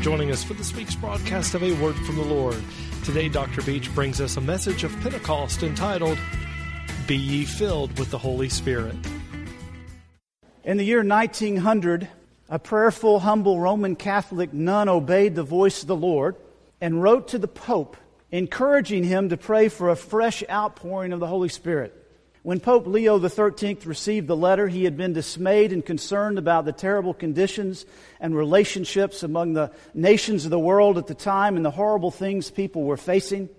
joining us for this week's broadcast of A Word from the Lord. Today, Dr. Beach brings us a message of Pentecost entitled, Be Ye Filled with the Holy Spirit. In the year 1900, a prayerful, humble Roman Catholic nun obeyed the voice of the Lord and wrote to the Pope, encouraging him to pray for a fresh outpouring of the Holy Spirit. When Pope Leo XIII received the letter, he had been dismayed and concerned about the terrible conditions and relationships among the nations of the world at the time and the horrible things people were facing.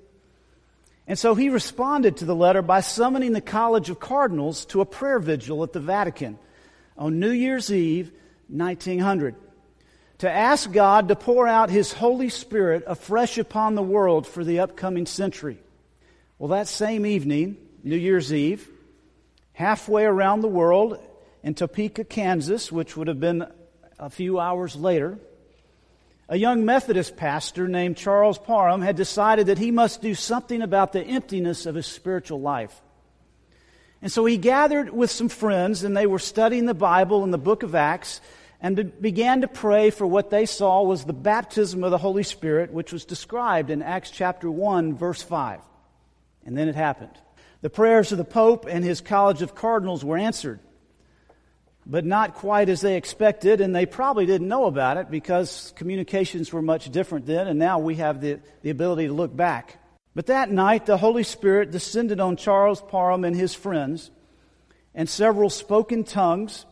And so he responded to the letter by summoning the College of Cardinals to a prayer vigil at the Vatican on New Year's Eve, 1900, to ask God to pour out His Holy Spirit afresh upon the world for the upcoming century. Well, that same evening, New Year's Eve, halfway around the world in Topeka, Kansas, which would have been a few hours later, a young Methodist pastor named Charles Parham had decided that he must do something about the emptiness of his spiritual life. And so he gathered with some friends, and they were studying the Bible and the book of Acts, and be- began to pray for what they saw was the baptism of the Holy Spirit, which was described in Acts chapter 1, verse 5. And then it happened. The prayers of the Pope and his College of Cardinals were answered, but not quite as they expected, and they probably didn't know about it because communications were much different then, and now we have the, the ability to look back. But that night, the Holy Spirit descended on Charles Parham and his friends, and several spoke in tongues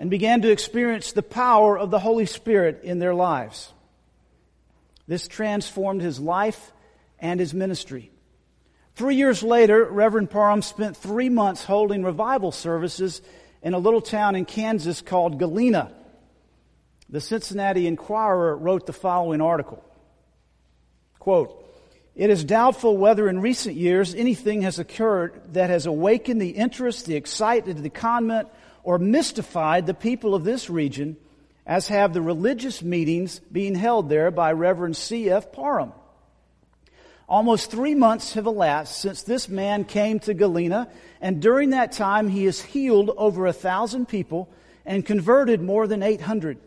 and began to experience the power of the Holy Spirit in their lives. This transformed his life and his ministry. Three years later, Reverend Parham spent three months holding revival services in a little town in Kansas called Galena. The Cincinnati Enquirer wrote the following article. Quote, it is doubtful whether in recent years anything has occurred that has awakened the interest, the excitement, the comment, or mystified the people of this region as have the religious meetings being held there by Reverend C.F. Parham. Almost three months have elapsed since this man came to Galena, and during that time he has healed over a thousand people and converted more than 800.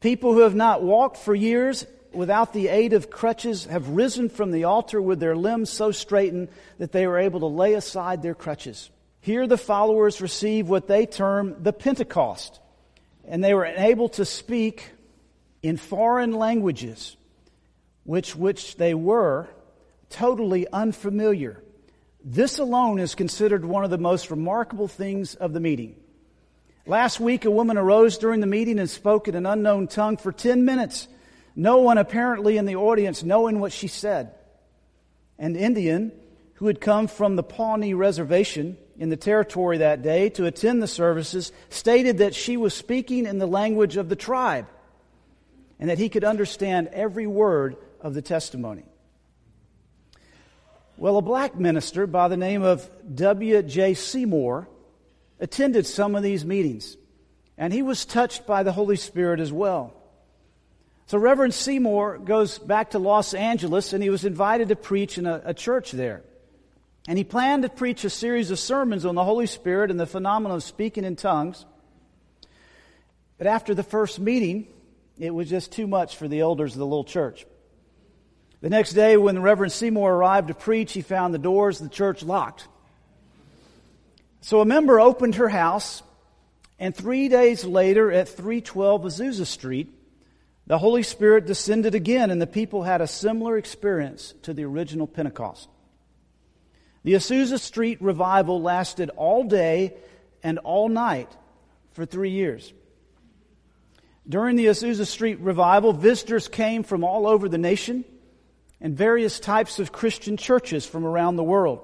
People who have not walked for years without the aid of crutches have risen from the altar with their limbs so straightened that they were able to lay aside their crutches. Here the followers receive what they term the Pentecost, and they were able to speak in foreign languages, which, which they were totally unfamiliar. This alone is considered one of the most remarkable things of the meeting. Last week, a woman arose during the meeting and spoke in an unknown tongue for 10 minutes, no one apparently in the audience knowing what she said. An Indian who had come from the Pawnee Reservation in the territory that day to attend the services stated that she was speaking in the language of the tribe and that he could understand every word of the testimony. Well, a black minister by the name of W.J. Seymour attended some of these meetings, and he was touched by the Holy Spirit as well. So, Reverend Seymour goes back to Los Angeles, and he was invited to preach in a, a church there. And he planned to preach a series of sermons on the Holy Spirit and the phenomenon of speaking in tongues. But after the first meeting, it was just too much for the elders of the little church. The next day, when the Reverend Seymour arrived to preach, he found the doors of the church locked. So a member opened her house, and three days later, at 312 Azusa Street, the Holy Spirit descended again, and the people had a similar experience to the original Pentecost. The Azusa Street revival lasted all day and all night for three years. During the Azusa Street revival, visitors came from all over the nation and various types of Christian churches from around the world.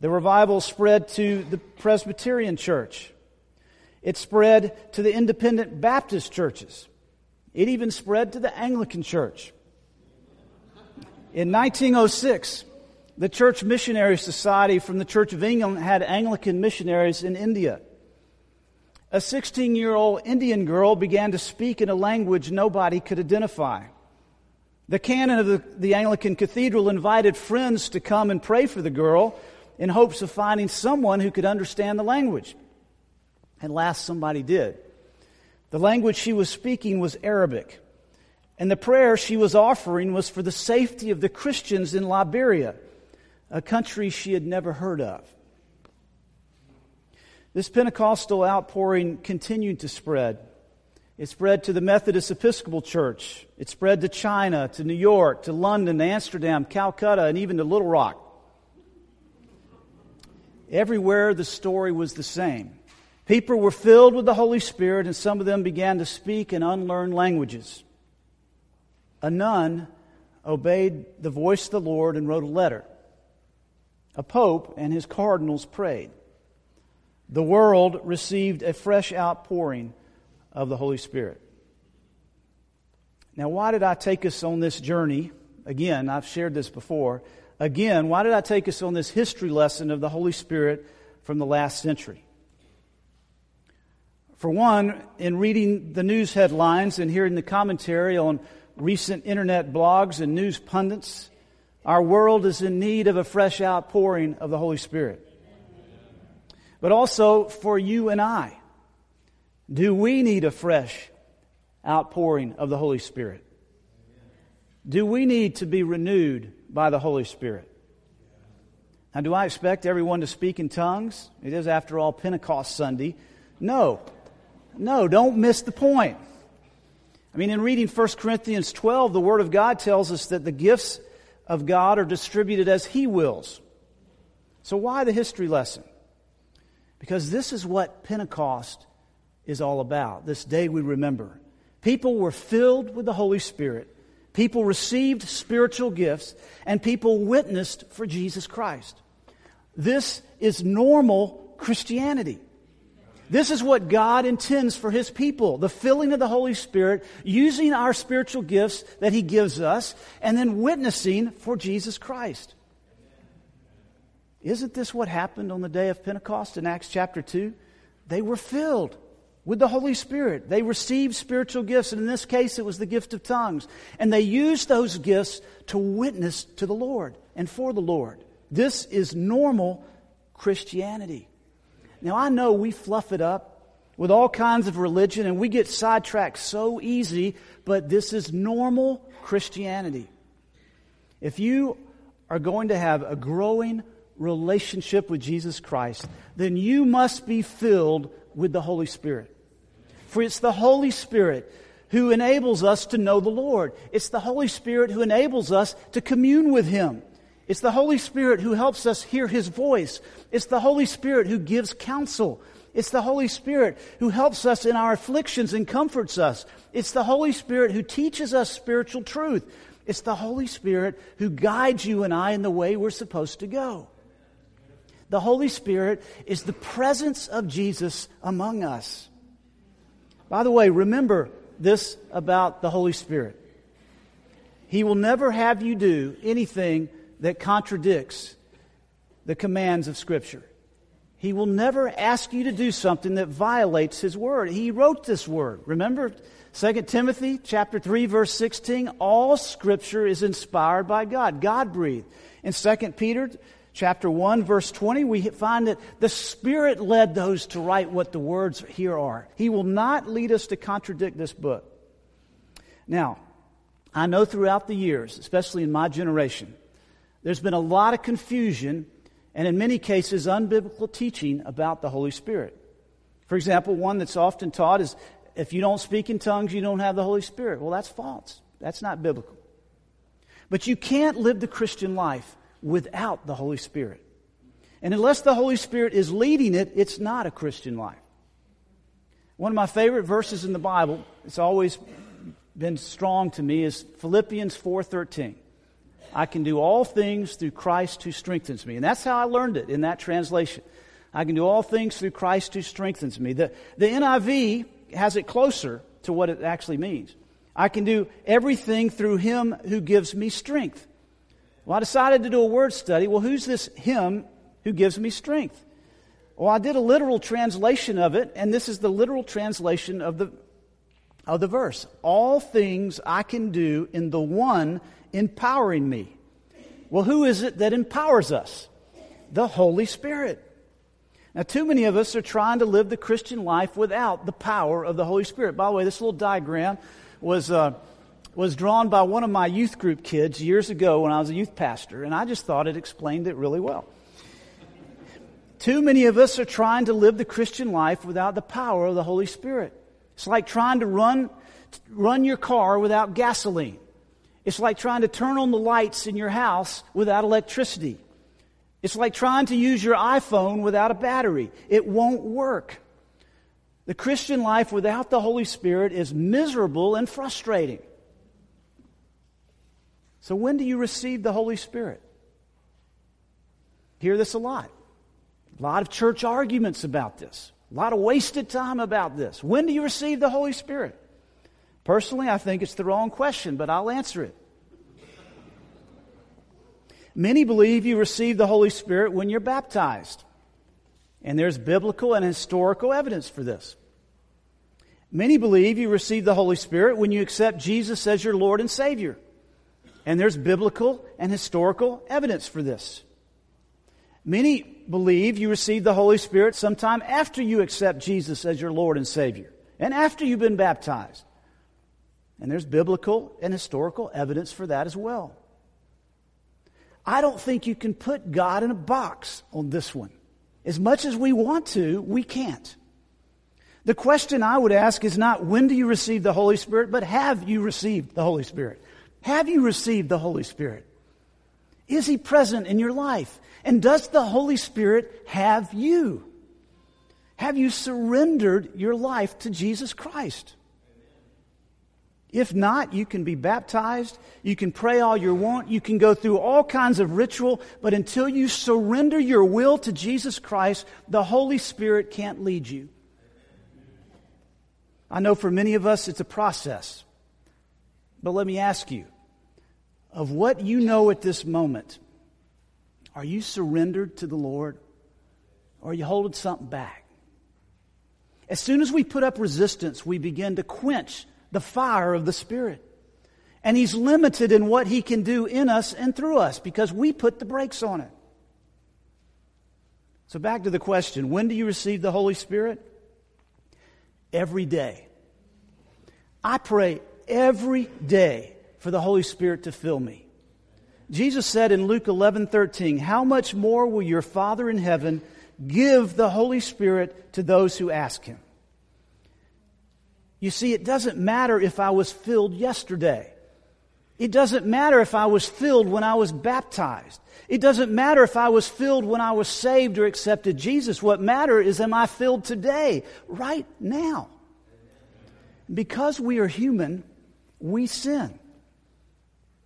The revival spread to the Presbyterian church. It spread to the independent Baptist churches. It even spread to the Anglican church. In 1906, the Church Missionary Society from the Church of England had Anglican missionaries in India. A 16 year old Indian girl began to speak in a language nobody could identify. The canon of the, the, Anglican Cathedral invited friends to come and pray for the girl in hopes of finding someone who could understand the language. At last, somebody did. The language she was speaking was Arabic. And the prayer she was offering was for the safety of the Christians in Liberia, a country she had never heard of. This Pentecostal outpouring continued to spread. It spread to the Methodist Episcopal Church. It spread to China, to New York, to London, Amsterdam, Calcutta, and even to Little Rock. Everywhere the story was the same. People were filled with the Holy Spirit, and some of them began to speak in unlearned languages. A nun obeyed the voice of the Lord and wrote a letter. A pope and his cardinals prayed. The world received a fresh outpouring of the Holy Spirit. Now, why did I take us on this journey? Again, I've shared this before. Again, why did I take us on this history lesson of the Holy Spirit from the last century? For one, in reading the news headlines and hearing the commentary on recent internet blogs and news pundits, our world is in need of a fresh outpouring of the Holy Spirit. But also for you and I. Do we need a fresh outpouring of the Holy Spirit? Do we need to be renewed by the Holy Spirit? Now, do I expect everyone to speak in tongues? It is, after all, Pentecost Sunday. No. No, don't miss the point. I mean, in reading 1 Corinthians 12, the Word of God tells us that the gifts of God are distributed as He wills. So, why the history lesson? Because this is what Pentecost is all about, this day we remember. People were filled with the Holy Spirit, people received spiritual gifts, and people witnessed for Jesus Christ. This is normal Christianity. This is what God intends for His people the filling of the Holy Spirit, using our spiritual gifts that He gives us, and then witnessing for Jesus Christ. Isn't this what happened on the day of Pentecost in Acts chapter 2? They were filled with the Holy Spirit. They received spiritual gifts, and in this case, it was the gift of tongues. And they used those gifts to witness to the Lord and for the Lord. This is normal Christianity. Now, I know we fluff it up with all kinds of religion and we get sidetracked so easy, but this is normal Christianity. If you are going to have a growing relationship with Jesus Christ, then you must be filled with the Holy Spirit. For it's the Holy Spirit who enables us to know the Lord. It's the Holy Spirit who enables us to commune with Him. It's the Holy Spirit who helps us hear His voice. It's the Holy Spirit who gives counsel. It's the Holy Spirit who helps us in our afflictions and comforts us. It's the Holy Spirit who teaches us spiritual truth. It's the Holy Spirit who guides you and I in the way we're supposed to go. The Holy Spirit is the presence of Jesus among us. By the way, remember this about the Holy Spirit. He will never have you do anything that contradicts the commands of Scripture. He will never ask you to do something that violates His Word. He wrote this Word. Remember 2 Timothy chapter 3 verse 16, all Scripture is inspired by God, God breathed. In 2 Peter chapter 1, verse 20, we find that the Spirit led those to write what the words here are. He will not lead us to contradict this book. Now, I know throughout the years, especially in my generation, there's been a lot of confusion and in many cases unbiblical teaching about the Holy Spirit. For example, one that's often taught is if you don't speak in tongues, you don't have the Holy Spirit. Well, that's false. That's not biblical. But you can't live the Christian life without the Holy Spirit. And unless the Holy Spirit is leading it, it's not a Christian life. One of my favorite verses in the Bible, it's always been strong to me, is Philippians 4:13. I can do all things through Christ who strengthens me. And that's how I learned it in that translation. I can do all things through Christ who strengthens me. The, the NIV has it closer to what it actually means. I can do everything through him who gives me strength. Well, I decided to do a word study. Well, who's this him who gives me strength? Well, I did a literal translation of it, and this is the literal translation of the, of the verse. All things I can do in the one empowering me. Well, who is it that empowers us? The Holy Spirit. Now, too many of us are trying to live the Christian life without the power of the Holy Spirit. By the way, this little diagram was. Uh, was drawn by one of my youth group kids years ago when I was a youth pastor, and I just thought it explained it really well. Too many of us are trying to live the Christian life without the power of the Holy Spirit. It's like trying to run, run your car without gasoline. It's like trying to turn on the lights in your house without electricity. It's like trying to use your iPhone without a battery. It won't work. The Christian life without the Holy Spirit is miserable and frustrating. So, when do you receive the Holy Spirit? Hear this a lot. A lot of church arguments about this, a lot of wasted time about this. When do you receive the Holy Spirit? Personally, I think it's the wrong question, but I'll answer it. Many believe you receive the Holy Spirit when you're baptized. And there's biblical and historical evidence for this. Many believe you receive the Holy Spirit when you accept Jesus as your Lord and Savior. And there's biblical and historical evidence for this. Many believe you receive the Holy Spirit sometime after you accept Jesus as your Lord and Savior and after you've been baptized. And there's biblical and historical evidence for that as well. I don't think you can put God in a box on this one. As much as we want to, we can't. The question I would ask is not when do you receive the Holy Spirit, but have you received the Holy Spirit? Have you received the Holy Spirit? Is He present in your life? And does the Holy Spirit have you? Have you surrendered your life to Jesus Christ? If not, you can be baptized, you can pray all you want, you can go through all kinds of ritual, but until you surrender your will to Jesus Christ, the Holy Spirit can't lead you. I know for many of us it's a process. But let me ask you of what you know at this moment, are you surrendered to the Lord or are you holding something back? As soon as we put up resistance, we begin to quench the fire of the Spirit. And He's limited in what He can do in us and through us because we put the brakes on it. So, back to the question when do you receive the Holy Spirit? Every day. I pray every day for the Holy Spirit to fill me. Jesus said in Luke 11 13, How much more will your Father in heaven give the Holy Spirit to those who ask him? You see, it doesn't matter if I was filled yesterday. It doesn't matter if I was filled when I was baptized. It doesn't matter if I was filled when I was saved or accepted Jesus. What matters is am I filled today, right now? Because we are human, we sin.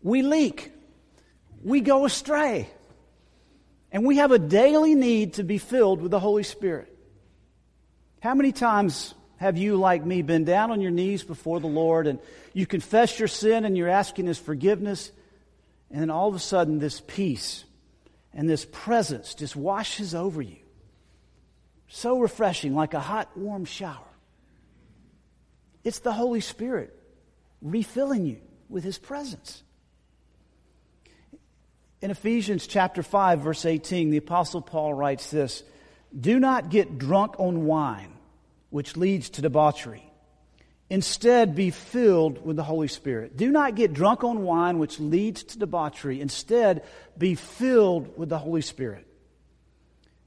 We leak. We go astray. And we have a daily need to be filled with the Holy Spirit. How many times have you, like me, been down on your knees before the Lord and you confess your sin and you're asking His forgiveness? And then all of a sudden, this peace and this presence just washes over you. So refreshing, like a hot, warm shower. It's the Holy Spirit refilling you with His presence. In Ephesians chapter 5 verse 18, the apostle Paul writes this, "Do not get drunk on wine, which leads to debauchery. Instead, be filled with the Holy Spirit. Do not get drunk on wine, which leads to debauchery. Instead, be filled with the Holy Spirit."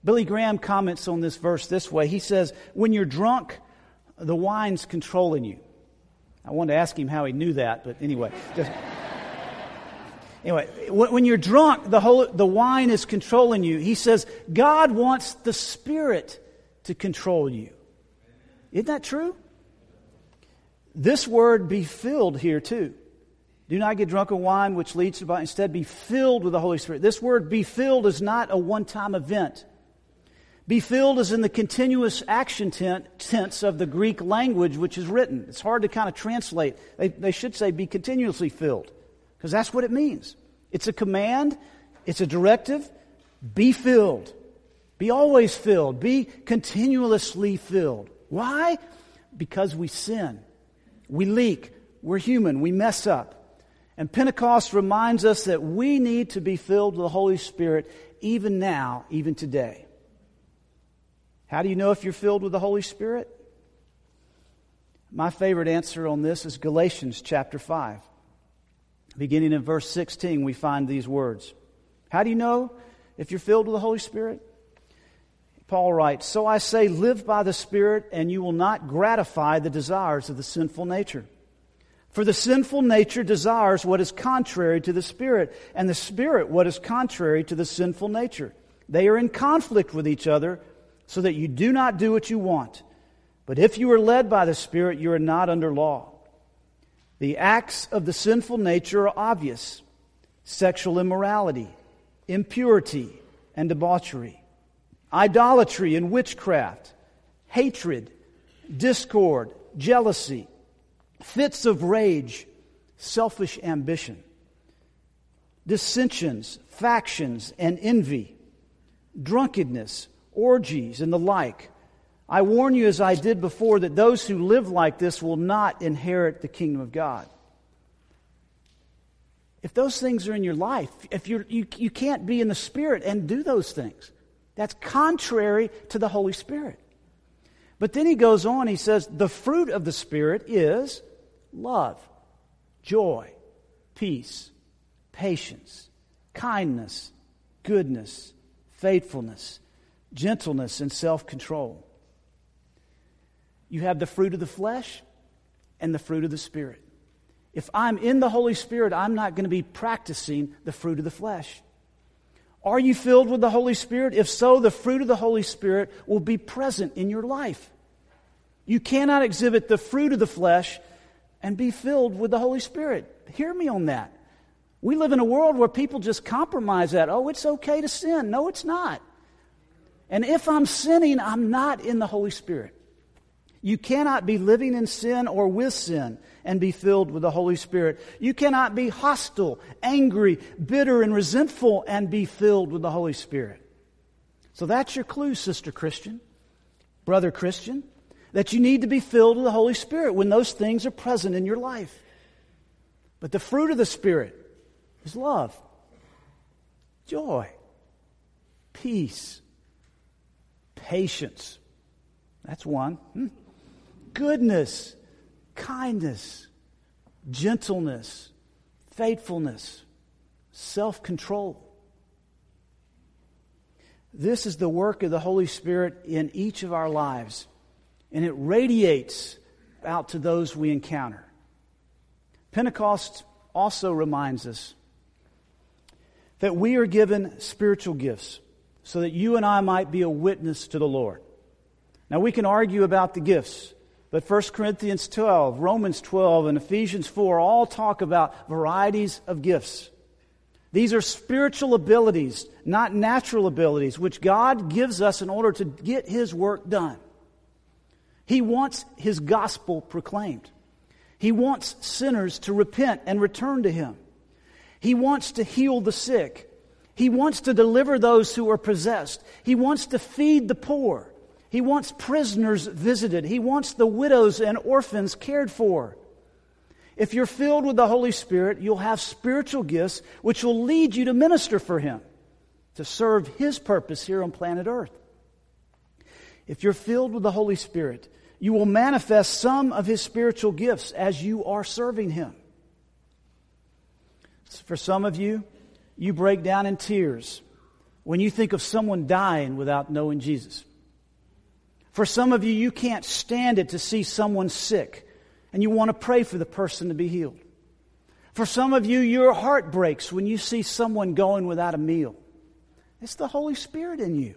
Billy Graham comments on this verse this way. He says, "When you're drunk, the wine's controlling you." I wanted to ask him how he knew that, but anyway, just Anyway, when you're drunk, the, whole, the wine is controlling you. He says, God wants the Spirit to control you. Isn't that true? This word be filled here too. Do not get drunk on wine, which leads to, instead be filled with the Holy Spirit. This word be filled is not a one time event. Be filled is in the continuous action tense of the Greek language which is written. It's hard to kind of translate. They, they should say be continuously filled because that's what it means. It's a command, it's a directive. Be filled. Be always filled. Be continuously filled. Why? Because we sin. We leak. We're human. We mess up. And Pentecost reminds us that we need to be filled with the Holy Spirit even now, even today. How do you know if you're filled with the Holy Spirit? My favorite answer on this is Galatians chapter 5. Beginning in verse 16, we find these words. How do you know if you're filled with the Holy Spirit? Paul writes, So I say, live by the Spirit, and you will not gratify the desires of the sinful nature. For the sinful nature desires what is contrary to the Spirit, and the Spirit what is contrary to the sinful nature. They are in conflict with each other, so that you do not do what you want. But if you are led by the Spirit, you are not under law. The acts of the sinful nature are obvious. Sexual immorality, impurity, and debauchery, idolatry and witchcraft, hatred, discord, jealousy, fits of rage, selfish ambition, dissensions, factions, and envy, drunkenness, orgies, and the like I warn you, as I did before, that those who live like this will not inherit the kingdom of God. If those things are in your life, if you're, you, you can't be in the Spirit and do those things, that's contrary to the Holy Spirit. But then he goes on, he says, the fruit of the Spirit is love, joy, peace, patience, kindness, goodness, faithfulness, gentleness, and self control. You have the fruit of the flesh and the fruit of the Spirit. If I'm in the Holy Spirit, I'm not going to be practicing the fruit of the flesh. Are you filled with the Holy Spirit? If so, the fruit of the Holy Spirit will be present in your life. You cannot exhibit the fruit of the flesh and be filled with the Holy Spirit. Hear me on that. We live in a world where people just compromise that. Oh, it's okay to sin. No, it's not. And if I'm sinning, I'm not in the Holy Spirit. You cannot be living in sin or with sin and be filled with the Holy Spirit. You cannot be hostile, angry, bitter, and resentful and be filled with the Holy Spirit. So that's your clue, Sister Christian, Brother Christian, that you need to be filled with the Holy Spirit when those things are present in your life. But the fruit of the Spirit is love, joy, peace, patience. That's one. Hmm goodness, kindness, gentleness, faithfulness, self control. This is the work of the Holy Spirit in each of our lives, and it radiates out to those we encounter. Pentecost also reminds us that we are given spiritual gifts so that you and I might be a witness to the Lord. Now, we can argue about the gifts. But 1 Corinthians 12, Romans 12, and Ephesians 4 all talk about varieties of gifts. These are spiritual abilities, not natural abilities, which God gives us in order to get His work done. He wants His gospel proclaimed. He wants sinners to repent and return to Him. He wants to heal the sick. He wants to deliver those who are possessed. He wants to feed the poor. He wants prisoners visited. He wants the widows and orphans cared for. If you're filled with the Holy Spirit, you'll have spiritual gifts which will lead you to minister for Him, to serve His purpose here on planet Earth. If you're filled with the Holy Spirit, you will manifest some of His spiritual gifts as you are serving Him. For some of you, you break down in tears when you think of someone dying without knowing Jesus. For some of you, you can't stand it to see someone sick and you want to pray for the person to be healed. For some of you, your heart breaks when you see someone going without a meal. It's the Holy Spirit in you.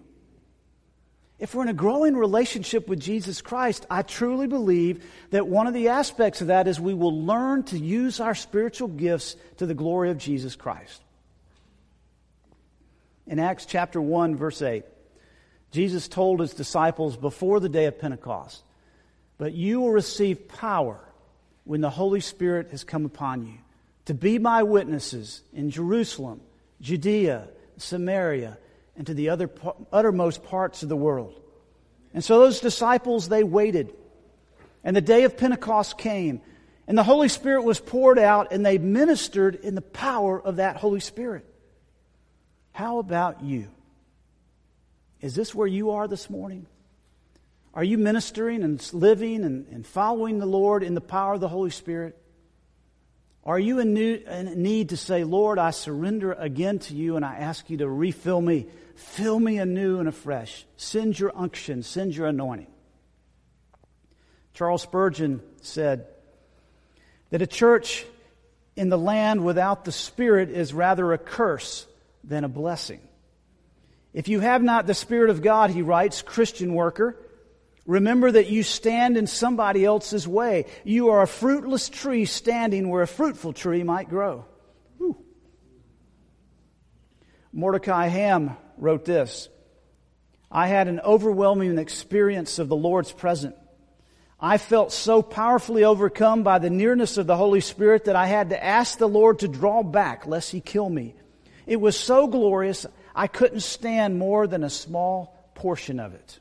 If we're in a growing relationship with Jesus Christ, I truly believe that one of the aspects of that is we will learn to use our spiritual gifts to the glory of Jesus Christ. In Acts chapter 1, verse 8, Jesus told his disciples before the day of Pentecost, But you will receive power when the Holy Spirit has come upon you to be my witnesses in Jerusalem, Judea, Samaria, and to the other, uttermost parts of the world. And so those disciples, they waited. And the day of Pentecost came, and the Holy Spirit was poured out, and they ministered in the power of that Holy Spirit. How about you? Is this where you are this morning? Are you ministering and living and, and following the Lord in the power of the Holy Spirit? Are you in, new, in need to say, Lord, I surrender again to you and I ask you to refill me? Fill me anew and afresh. Send your unction, send your anointing. Charles Spurgeon said that a church in the land without the Spirit is rather a curse than a blessing. If you have not the Spirit of God, he writes, Christian worker, remember that you stand in somebody else's way. You are a fruitless tree standing where a fruitful tree might grow. Whew. Mordecai Ham wrote this I had an overwhelming experience of the Lord's presence. I felt so powerfully overcome by the nearness of the Holy Spirit that I had to ask the Lord to draw back lest He kill me. It was so glorious, I couldn't stand more than a small portion of it.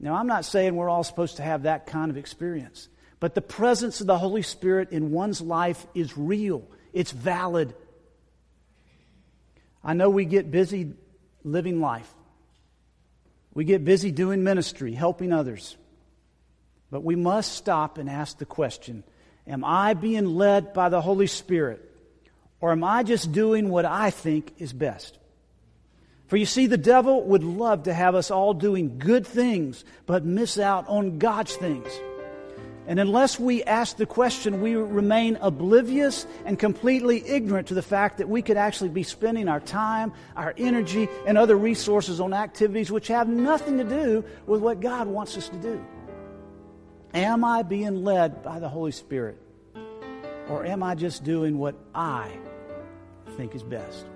Now, I'm not saying we're all supposed to have that kind of experience, but the presence of the Holy Spirit in one's life is real, it's valid. I know we get busy living life, we get busy doing ministry, helping others. But we must stop and ask the question Am I being led by the Holy Spirit? Or am I just doing what I think is best? For you see, the devil would love to have us all doing good things, but miss out on God's things. And unless we ask the question, we remain oblivious and completely ignorant to the fact that we could actually be spending our time, our energy, and other resources on activities which have nothing to do with what God wants us to do. Am I being led by the Holy Spirit? Or am I just doing what I think is best?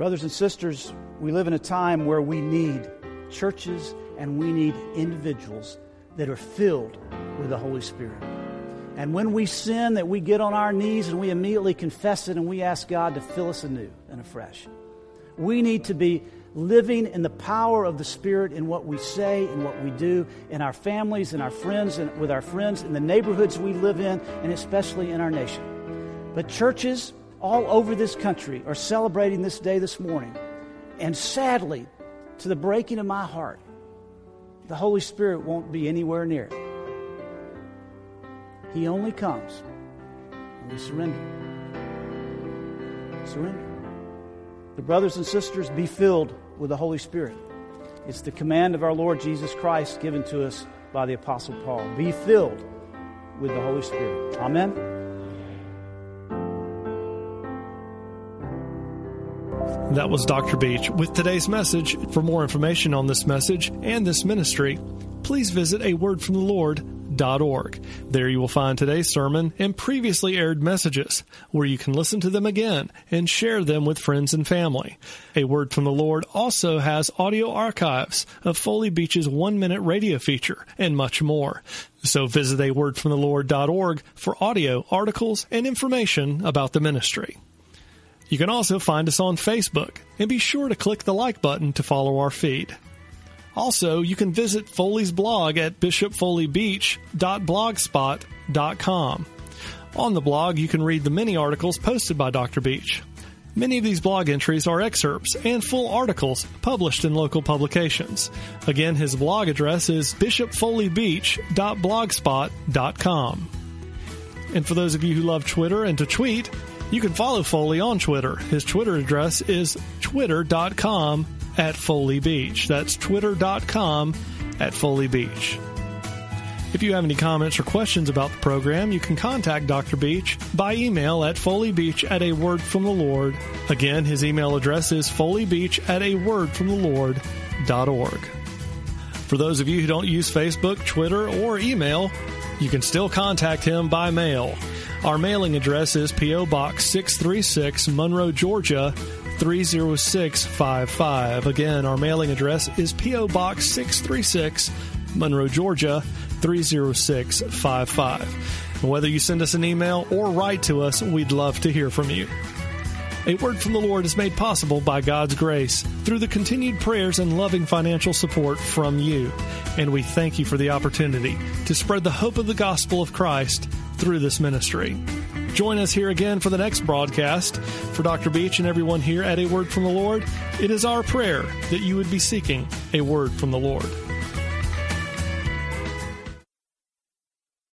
Brothers and sisters, we live in a time where we need churches and we need individuals that are filled with the Holy Spirit. And when we sin, that we get on our knees and we immediately confess it and we ask God to fill us anew and afresh. We need to be living in the power of the Spirit in what we say and what we do in our families and our friends and with our friends in the neighborhoods we live in and especially in our nation. But churches all over this country are celebrating this day this morning. And sadly, to the breaking of my heart, the Holy Spirit won't be anywhere near. He only comes when we surrender. Surrender. The brothers and sisters, be filled with the Holy Spirit. It's the command of our Lord Jesus Christ given to us by the Apostle Paul. Be filled with the Holy Spirit. Amen. That was Dr. Beach with today's message. For more information on this message and this ministry, please visit a word from the there you will find today's sermon and previously aired messages, where you can listen to them again and share them with friends and family. A Word from the Lord also has audio archives of Foley Beach's one minute radio feature and much more. So visit a wordfromthelord.org for audio, articles, and information about the ministry. You can also find us on Facebook and be sure to click the like button to follow our feed. Also, you can visit Foley's blog at bishopfoleybeach.blogspot.com. On the blog, you can read the many articles posted by Dr. Beach. Many of these blog entries are excerpts and full articles published in local publications. Again, his blog address is bishopfoleybeach.blogspot.com. And for those of you who love Twitter and to tweet, you can follow Foley on Twitter. His Twitter address is twitter.com at Foley Beach. That's twitter.com at Foley Beach. If you have any comments or questions about the program, you can contact Dr. Beach by email at foleybeach at a word from the Lord. Again, his email address is foleybeach at a word from the Lord dot org. For those of you who don't use Facebook, Twitter, or email, you can still contact him by mail. Our mailing address is P.O. Box 636, Monroe, Georgia 30655. Again, our mailing address is P.O. Box 636, Monroe, Georgia 30655. Whether you send us an email or write to us, we'd love to hear from you. A Word from the Lord is made possible by God's grace through the continued prayers and loving financial support from you. And we thank you for the opportunity to spread the hope of the gospel of Christ through this ministry. Join us here again for the next broadcast. For Dr. Beach and everyone here at A Word from the Lord, it is our prayer that you would be seeking a word from the Lord.